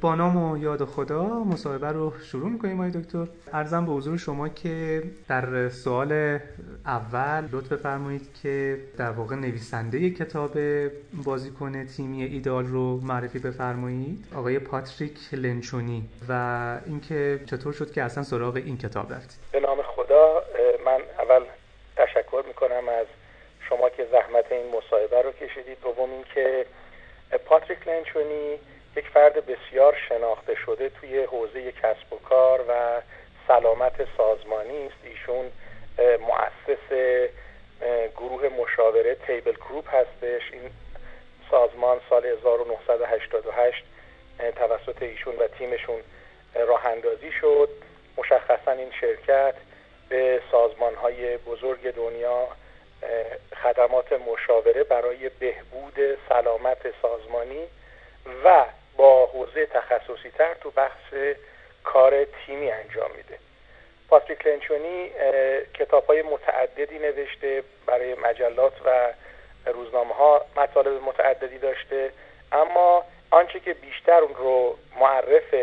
با نام و یاد خدا مصاحبه رو شروع می‌کنیم آقای دکتر. ارزم به حضور شما که در سوال اول لطف بفرمایید که در واقع نویسنده کتاب بازیکن تیمی ایدال رو معرفی بفرمایید. آقای پاتریک لنچونی و اینکه چطور شد که اصلا سراغ این کتاب رفتید به نام خدا من اول تشکر می‌کنم از شما که زحمت این مصاحبه رو کشیدید. دوم اینکه پاتریک لنچونی یک فرد بسیار شناخته شده توی حوزه کسب و کار و سلامت سازمانی است. ایشون مؤسس گروه مشاوره تیبل گروپ هستش. این سازمان سال 1988 توسط ایشون و تیمشون راه اندازی شد. مشخصا این شرکت به سازمان های بزرگ دنیا خدمات مشاوره برای بهبود سلامت سازمانی و با حوزه تخصصی تر تو بحث کار تیمی انجام میده. پاتریک لنچونی کتاب های متعددی نوشته برای مجلات و روزنامه ها مطالب متعددی داشته اما آنچه که بیشتر اون رو معرف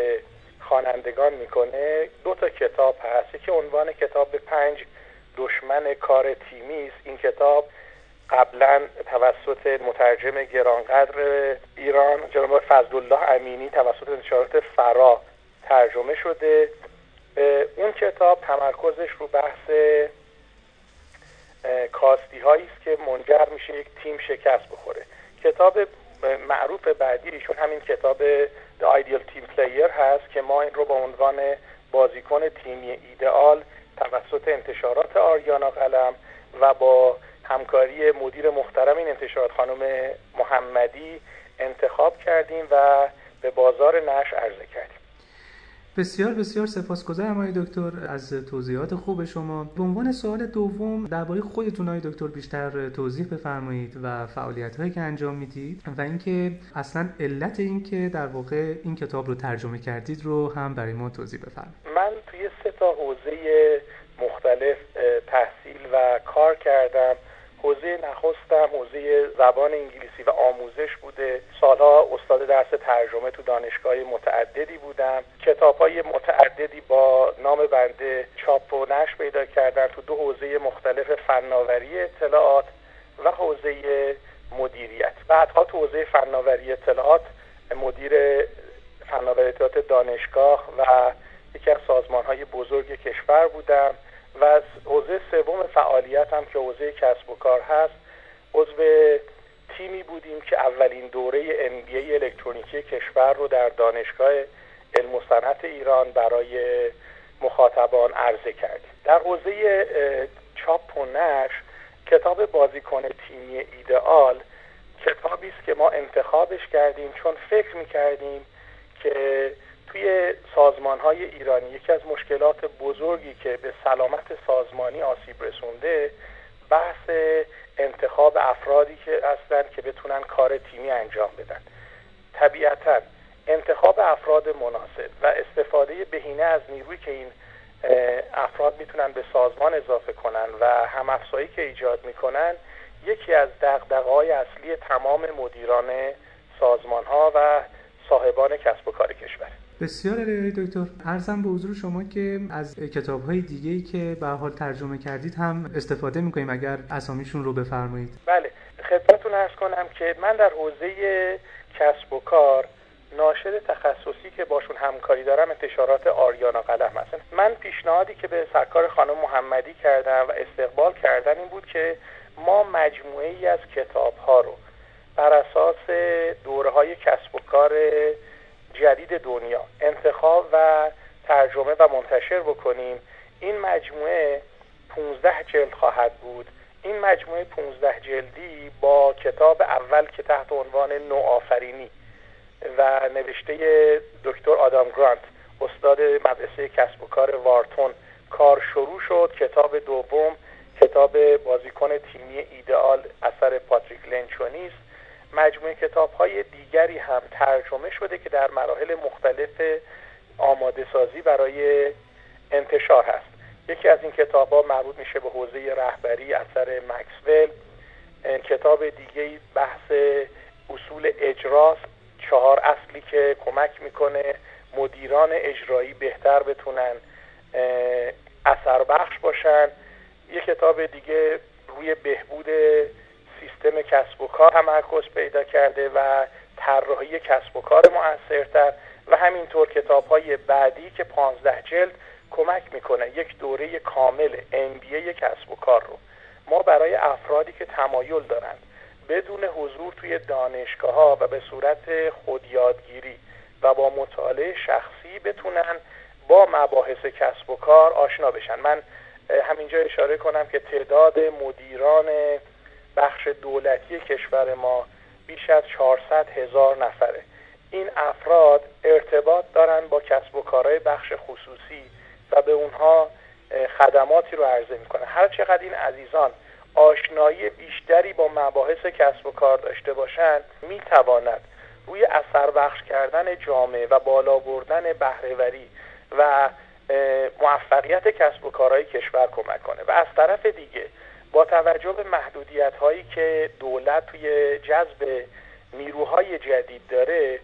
خوانندگان می‌کنه دو تا کتاب هست. یکی عنوان کتاب پنج دشمن کار تیمی است. این کتاب قبلا توسط مترجم گرانقدر ایران جناب فضلالله امینی توسط انتشارات فرا ترجمه شده. اون کتاب تمرکزش رو بحث کاستی هایی است که منجر میشه یک تیم شکست بخوره. کتاب معروف بعدی ایشون همین کتاب The Ideal Team Player هست که ما این رو با عنوان بازیکن تیمی ایدئال توسط انتشارات آریانا قلم و با همکاری مدیر محترم این انتشارات خانم محمدی انتخاب کردیم و به بازار نشر عرضه کردیم. بسیار بسیار سپاسگزارم آقای دکتر از توضیحات خوب شما. به عنوان سوال دوم درباره خودتون آقای دکتر بیشتر توضیح بفرمایید و فعالیت هایی که انجام می‌دید و اینکه اصلا علت اینکه در واقع این کتاب رو ترجمه کردید رو هم برای ما توضیح بفرمایید. من توی سه تا حوزه مختلف تحصیل و کار کردم. حوزه نخستم حوزه زبان انگلیسی و آموزش بوده. سالها استاد درس ترجمه تو دانشگاه متعددی بودم. کتاب های متعددی با نام بنده چاپ و نشر پیدا کردن تو دو حوزه مختلف فناوری اطلاعات و حوزه مدیریت. بعدها تو حوزه فناوری اطلاعات مدیر فناوری اطلاعات دانشگاه و یکی از سازمان های بزرگ کشور بودم. و از حوزه سوم فعالیت هم که حوزه کسب و کار هست عضو تیمی بودیم که اولین دوره MBA الکترونیکی کشور رو در دانشگاه علم و صنعت ایران برای مخاطبان عرضه کردیم. در حوزه چاپ و نشر کتاب بازیکن تیمی ایدئال کتابی است که ما انتخابش کردیم چون فکر می‌کردیم که توی سازمان های ایرانی یکی از مشکلات بزرگی که به سلامت سازمانی آسیب رسونده بحث انتخاب افرادی که هستند که بتونن کار تیمی انجام بدن. طبیعتا انتخاب افراد مناسب و استفاده بهینه از نیروی که این افراد می‌تونن به سازمان اضافه کنن و هم افزایی که ایجاد می‌کنن یکی از دقدقهای اصلی تمام مدیران سازمان ها و صاحبان کسب و کار کشور. بسیار عالی دکتر. ارزم به حضور شما که از کتاب های دیگه ای که به حال ترجمه کردید هم استفاده می‌کنیم اگر اسامیشون رو بفرمایید. بله خدمتتون ارز کنم که من در حوزه کسب و کار ناشر تخصصی که باشون همکاری دارم انتشارات آریانا قلم هستن من پیشنهادی که به سرکار خانم محمدی کردم و استقبال کردن این بود که ما مجموعه ای از کتاب ها رو بر اساس دوره های کسب و کار جدید دنیا. انتخاب و ترجمه و منتشر بکنیم. این مجموعه 15 جلد خواهد بود. این مجموعه 15 جلدی با کتاب اول که تحت عنوان نوآفرینی و نوشته دکتر آدام گرانت استاد مدرسه کسب و کار وارتون. کار شروع شد. کتاب دوم کتاب بازیکن تیمی ایدئال اثر پاتریک لنچونی است مجموعه کتاب های دیگری هم ترجمه شده که در مراحل مختلف آماده سازی برای انتشار هست. یکی از این کتاب ها مربوط میشه به حوزه رهبری اثر مکسول. کتاب دیگه بحث اصول اجراست چهار اصلی که کمک می‌کنه مدیران اجرایی بهتر بتونن اثر بخش باشن. یه کتاب دیگه روی بهبود سیستم کسب و کار تمرکز پیدا کرده و طراحی کسب و کار موثرتر و همینطور کتاب های بعدی که پانزده جلد کمک می‌کنه یک دوره کامل MBA کسب و کار رو. ما برای افرادی که تمایل دارند بدون حضور توی دانشگاه ها و به صورت خودیادگیری و با مطالعه شخصی بتونن با مباحث کسب و کار آشنا بشن. من همینجا اشاره کنم که تعداد مدیران بخش دولتی کشور ما بیش از 400 هزار نفره. این افراد ارتباط دارن با کسب و کارهای بخش خصوصی و به اونها خدماتی رو عرضه می‌کنه هر چقدر این عزیزان آشنایی بیشتری با مباحث کسب و کار داشته باشند می‌تواند روی اثر بخش کردن جامعه و بالا بردن بهرهوری و موفقیت کسب و کارهای کشور کمک کنه. و از طرف دیگه با توجه به محدودیت هایی که دولت توی جذب نیروهای جدید داره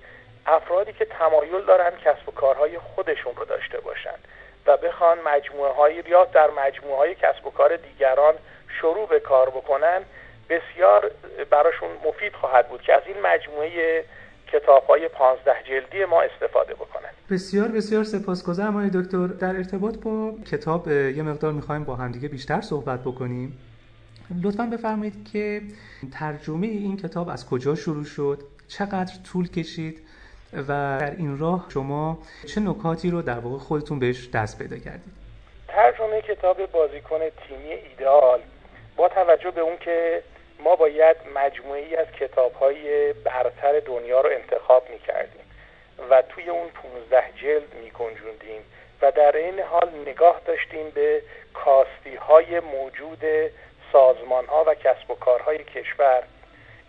افرادی که تمایل دارن کسب و کارهای خودشون رو داشته باشن و بخوان مجموعه های یا در مجموعه های کسب و کار دیگران شروع به کار بکنن بسیار براشون مفید خواهد بود که از این مجموعه کتاب های پانزده جلدی ما استفاده بکنن. بسیار بسیار سپاسگزارم آقای دکتر. در ارتباط با کتاب یه مقدار می‌خوایم با همدیگه بیشتر صحبت بکنیم. لطفا بفرمایید که ترجمه این کتاب از کجا شروع شد چقدر طول کشید و در این راه شما چه نکاتی رو در واقع خودتون بهش دست پیدا کردید؟ ترجمه کتاب بازیکن تیمی ایدئال با توجه به اون که ما باید مجموعی از کتاب های برتر دنیا رو انتخاب می کردیم و توی اون 15 جلد می کنجوندیم و در این حال نگاه داشتیم به کاستی های موجود سازمان ها و کسب و کارهای کشور.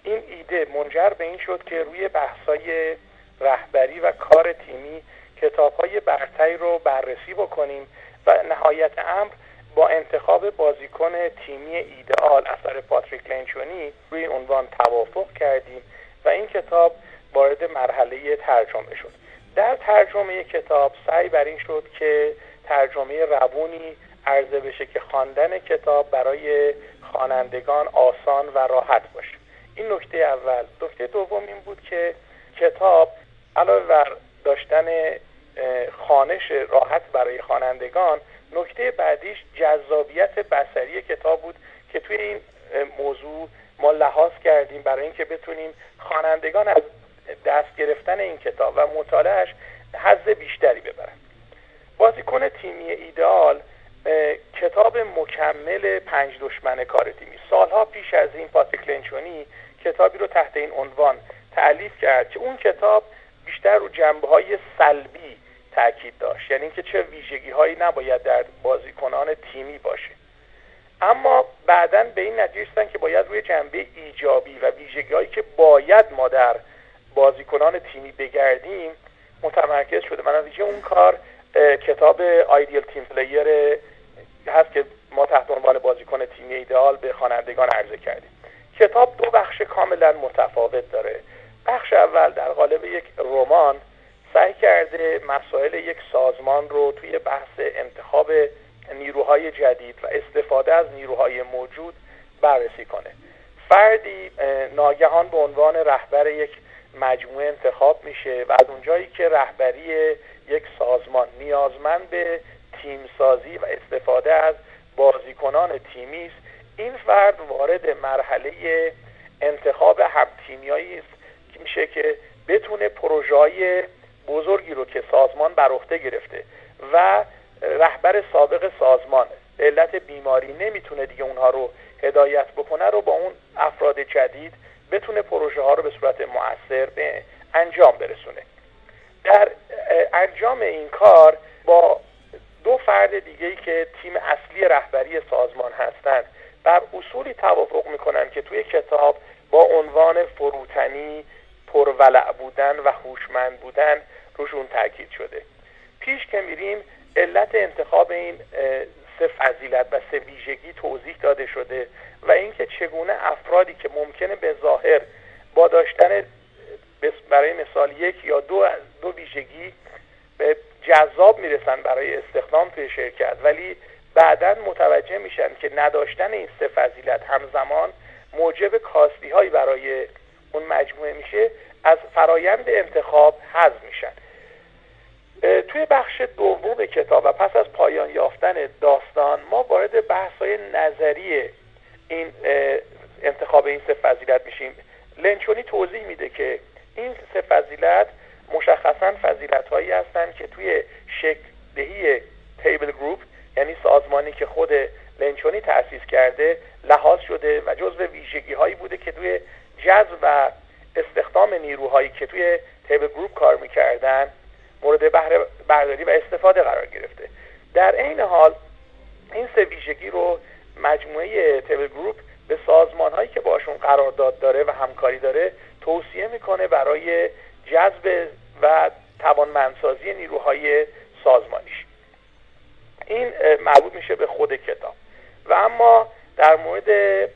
این ایده منجر به این شد که روی بحثای رهبری و کار تیمی کتاب های برتری رو بررسی بکنیم و نهایت امر با انتخاب بازیکن تیمی ایدئال اثر پاتریک لنچونی روی عنوان توافق کردیم و این کتاب وارد مرحله ترجمه شد. در ترجمه کتاب سعی بر این شد که ترجمه روونی عرضه بشه که خواندن کتاب برای خوانندگان آسان و راحت باشه این نکته اول. نکته دوم این بود که کتاب علاوه بر داشتن خانش راحت برای خوانندگان نکته بعدیش جذابیت بسری کتاب بود که توی این موضوع ما لحاظ کردیم برای اینکه بتونیم خوانندگان از دست گرفتن این کتاب و مطالعهش حظ بیشتری ببرن. بازیکن تیمی ایدئال کتاب مکمل پنج دشمن کار تیمی سالها پیش از این پاتریک لنچونی کتابی رو تحت این عنوان تعلیف کرد که اون کتاب بیشتر رو جنبه های سلبی تاکید داشت. یعنی اینکه چه ویژگی هایی نباید در بازیکنان تیمی باشه. اما بعدا به این نتیجه که باید روی جنبه ایجابی و ویژگی هایی که باید ما در بازیکنان تیمی بگردیم متمرکز شده. نتیجه اون کار کتاب آیدیل تیم پلیر هست که ما تحت عنوان بازیکن تیمی ایدئال به خوانندگان عرضه کردیم. کتاب دو بخش کاملا متفاوت داره. بخش اول در قالب یک رمان سعی کرده مسائل یک سازمان رو توی بحث انتخاب نیروهای جدید و استفاده از نیروهای موجود بررسی کنه. فردی ناگهان به عنوان رهبر یک مجموعه انتخاب میشه و از اونجایی که رهبری یک سازمان نیازمند به تیمسازی و استفاده از بازیکنان تیمی است این فرد وارد مرحله انتخاب همتیمیایی است که میشه که بتونه پروژه بزرگی رو که سازمان بر عهده گرفته و رهبر سابق سازمان علت بیماری نمی‌تونه دیگه اونها رو هدایت بکنه رو با اون افراد جدید بتونه پروژه ها رو به صورت مؤثر به انجام برسونه. در انجام این کار با دو فرد دیگه ای که تیم اصلی رهبری سازمان هستند. بر اصولی توافق می‌کنن که توی کتاب با عنوان فروتنی پرولع بودن و هوشمند بودن روشون تاکید شده. پیش که میریم علت انتخاب این سه فضیلت و سه ویژگی توضیح داده شده و اینکه چگونه افرادی که ممکنه به ظاهر با داشتن برای مثال یک یا دو دو ویژگی جذاب می‌رسن برای استخدام توی شرکت ولی بعدا متوجه میشن که نداشتن این سه فضیلت همزمان موجب کاستی هایی برای اون مجموعه میشه از فرایند انتخاب حذف میشن. توی بخش دوم کتاب و پس از پایان یافتن داستان ما وارد بحث های نظری این انتخاب این سه فضیلت میشیم. لنچونی توضیح میده که این سه فضیلت مشخصا فضیلت هایی هستند که توی شکل دهی تیبل گروپ یعنی سازمانی که خود لنچونی تأسیس کرده لحاظ شده و جزو ویژگی هایی بوده که توی جذب و استخدام نیروهایی که توی تیبل گروپ کار می‌کردن مورد بهره برداری و استفاده قرار گرفته. در عین حال این سه ویژگی رو مجموعه تیبل گروپ به سازمان هایی که باشون قرارداد داره و همکاری داره توصیه می‌کنه برای جذب و توانمندسازی نیروهای سازمانیش. این مربوط میشه به خود کتاب. و اما در مورد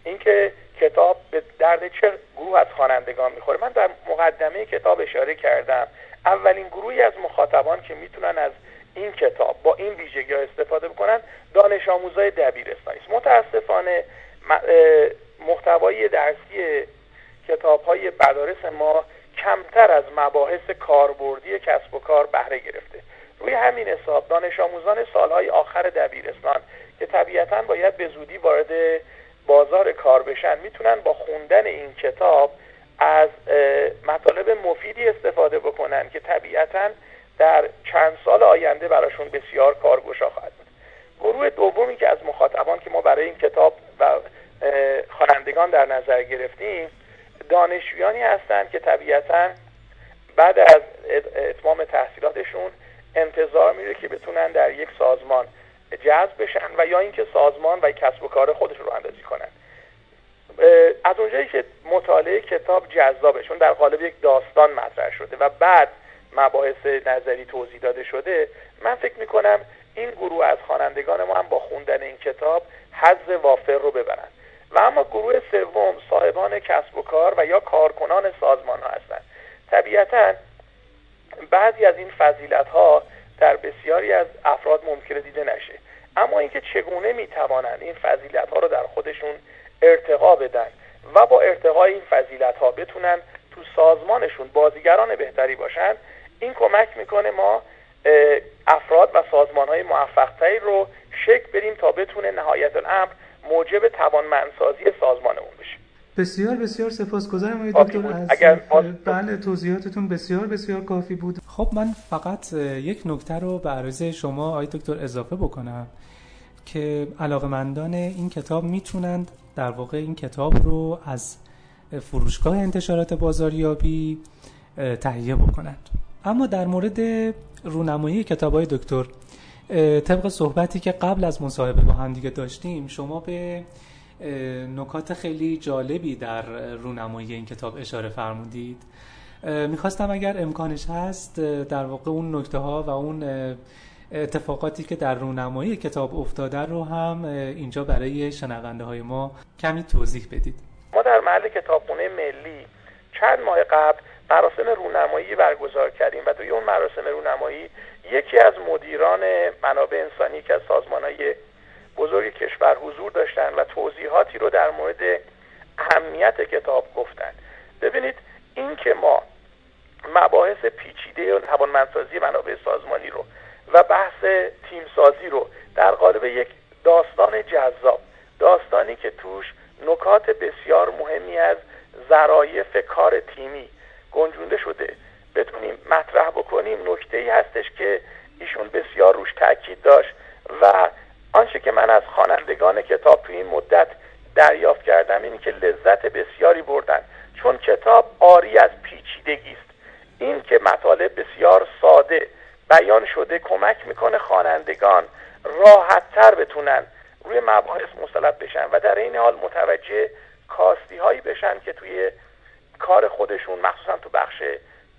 اینکه کتاب به درد چه گروه از خوانندگان می‌خوره من در مقدمه کتاب اشاره کردم. اولین گروهی از مخاطبان که می‌تونن از این کتاب با این ویژگی ها استفاده بکنن دانش آموزای دبیرستانی است متاسفانه محتوای درسی کتاب های مدارس ما کمتر از مباحث کاربردی کسب و کار بهره گرفته. روی همین حساب دانش آموزان سالهای آخر دبیرستان که طبیعتا باید به زودی وارد بازار کار بشن می‌تونن با خوندن این کتاب از مطالب مفیدی استفاده بکنن که طبیعتا در چند سال آینده براشون بسیار کارگشا خواهد بود. گروه دومی که از مخاطبان که ما برای این کتاب و خوانندگان در نظر گرفتیم دانشجویانی هستند که طبیعتا بعد از اتمام تحصیلاتشون انتظار میره که بتونن در یک سازمان جذب بشن و یا اینکه سازمان و کسب و کار خودش رو اندازی کنن. از اونجایی که مطالعه کتاب جذابه چون در قالب یک داستان مطرح شده و بعد مباحث نظری توضیح داده شده من فکر می‌کنم این گروه از خوانندگان ما هم با خوندن این کتاب حظ وافر رو ببرن. و اما گروه سوم صاحبان کسب و کار و یا کارکنان سازمان ها هستند. طبیعتا بعضی از این فضیلت ها در بسیاری از افراد ممکنه دیده نشه. اما اینکه چگونه می‌توانند این فضیلت ها رو در خودشون ارتقا بدن و با ارتقای این فضیلت ها بتونن تو سازمانشون بازیگران بهتری باشن این کمک می‌کنه ما افراد و سازمان های موفقتری رو شکل بدیم تا بتونه نهایت الامر موجب توانمندسازی سازمانمون بشه بسیار بسیار سپاسگزارم آقای دکتر از اگر بله توضیحاتتون بسیار بسیار کافی بود. خب من فقط یک نکته رو به عرض شما آقای دکتر اضافه بکنم که علاقمندان این کتاب می‌تونند در واقع این کتاب رو از فروشگاه انتشارات بازاریابی تهیه بکنند. اما در مورد رونمایی کتاب های دکتر طبق صحبتی که قبل از مصاحبه با هم دیگه داشتیم شما به نکات خیلی جالبی در رونمایی این کتاب اشاره فرمودید. می‌خواستم اگر امکانش هست در واقع اون نکته ها و اون اتفاقاتی که در رونمایی کتاب افتاده رو هم اینجا برای شنونده های ما کمی توضیح بدید. ما در محل کتابخونه ملی چند ماه قبل مراسم رونمایی برگزار کردیم و توی اون مراسم رونمایی یکی از مدیران منابع انسانی که از سازمان های بزرگ کشور حضور داشتن و توضیحاتی رو در مورد اهمیت کتاب گفتن. ببینید این که ما مباحث پیچیده و توانمندسازی منابع سازمانی رو و بحث تیمسازی رو در قالب یک داستان جذاب داستانی که توش نکات بسیار مهمی از ظرایف کار تیمی گنجونده شده. بتونیم مطرح بکنیم نکته ای هستش که ایشون بسیار روش تاکید داشت و آنچه که من از خوانندگان کتاب توی این مدت دریافت کردم اینه که لذت بسیاری بردن. چون کتاب آری از پیچیدگی است. این که مطالب بسیار ساده بیان شده کمک می‌کنه خوانندگان راحتتر بتونن روی مباحث مسلط بشن و در این حال متوجه کاستی هایی بشن که توی کار خودشون مخصوصا تو بخش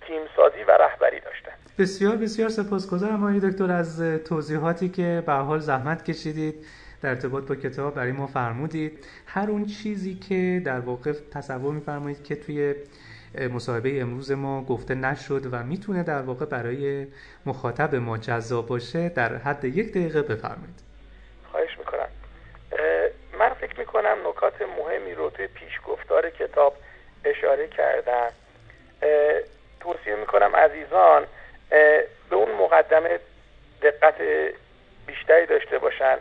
تیمسازی و رهبری داشتن. بسیار بسیار سپاسگزارم آقای دکتر از توضیحاتی که به حال زحمت کشیدید در ارتباط با کتاب برای ما فرمودید. هر اون چیزی که در واقع تصور میفرمایید که توی مصاحبه امروز ما گفته نشد و می‌تونه در واقع برای مخاطب ما جذاب باشه در حد یک دقیقه بفرمایید. خواهش می‌کنم. من فکر می‌کنم نکات مهمی رو توی پیشگفتار کتاب اشاره کردم توصیه می‌کنم عزیزان به اون مقدمه دقت بیشتری داشته باشن.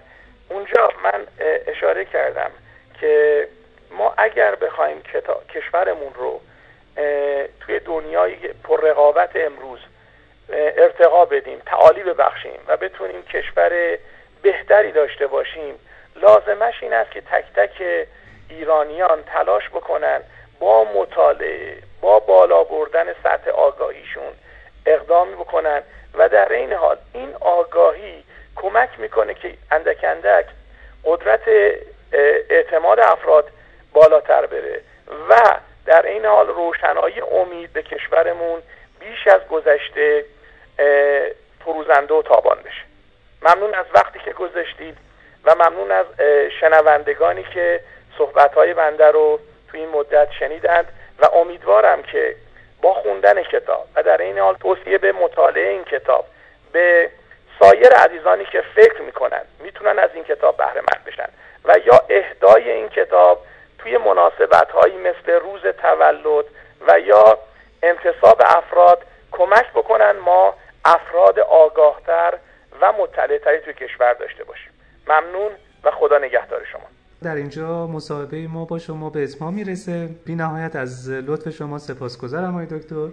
اونجا من اشاره کردم که ما اگر بخوایم کشورمون رو توی دنیای پر رقابت امروز ارتقا بدیم تعالی ببخشیم و بتونیم کشور بهتری داشته باشیم لازمش این است که تک تک ایرانیان تلاش بکنن با مطالعه با بالا بردن سطح آگاهیشون اقدامی بکنن و در این حال این آگاهی کمک می‌کنه که اندک اندک قدرت اعتماد افراد بالاتر بره و در این حال روشنایی امید به کشورمون بیش از گذشته فروزنده و تابان بشه. ممنون از وقتی که گذاشتید و ممنون از شنوندگانی که صحبتهای بنده رو تو این مدت شنیدند و امیدوارم که با خوندن کتاب و در این حال توصیه به مطالعه این کتاب به سایر عزیزانی که فکر می‌کنن می‌تونن از این کتاب بهره مند بشن و یا اهدای این کتاب توی مناسبت هایی مثل روز تولد و یا انتصاب افراد کمک بکنن ما افراد آگاهتر و مطلعتری توی کشور داشته باشیم. ممنون و خدا نگهدار شما. در اینجا مصاحبه ما با شما به اتمام می‌رسه. بی نهایت از لطف شما سپاسگزارم آقای دکتر.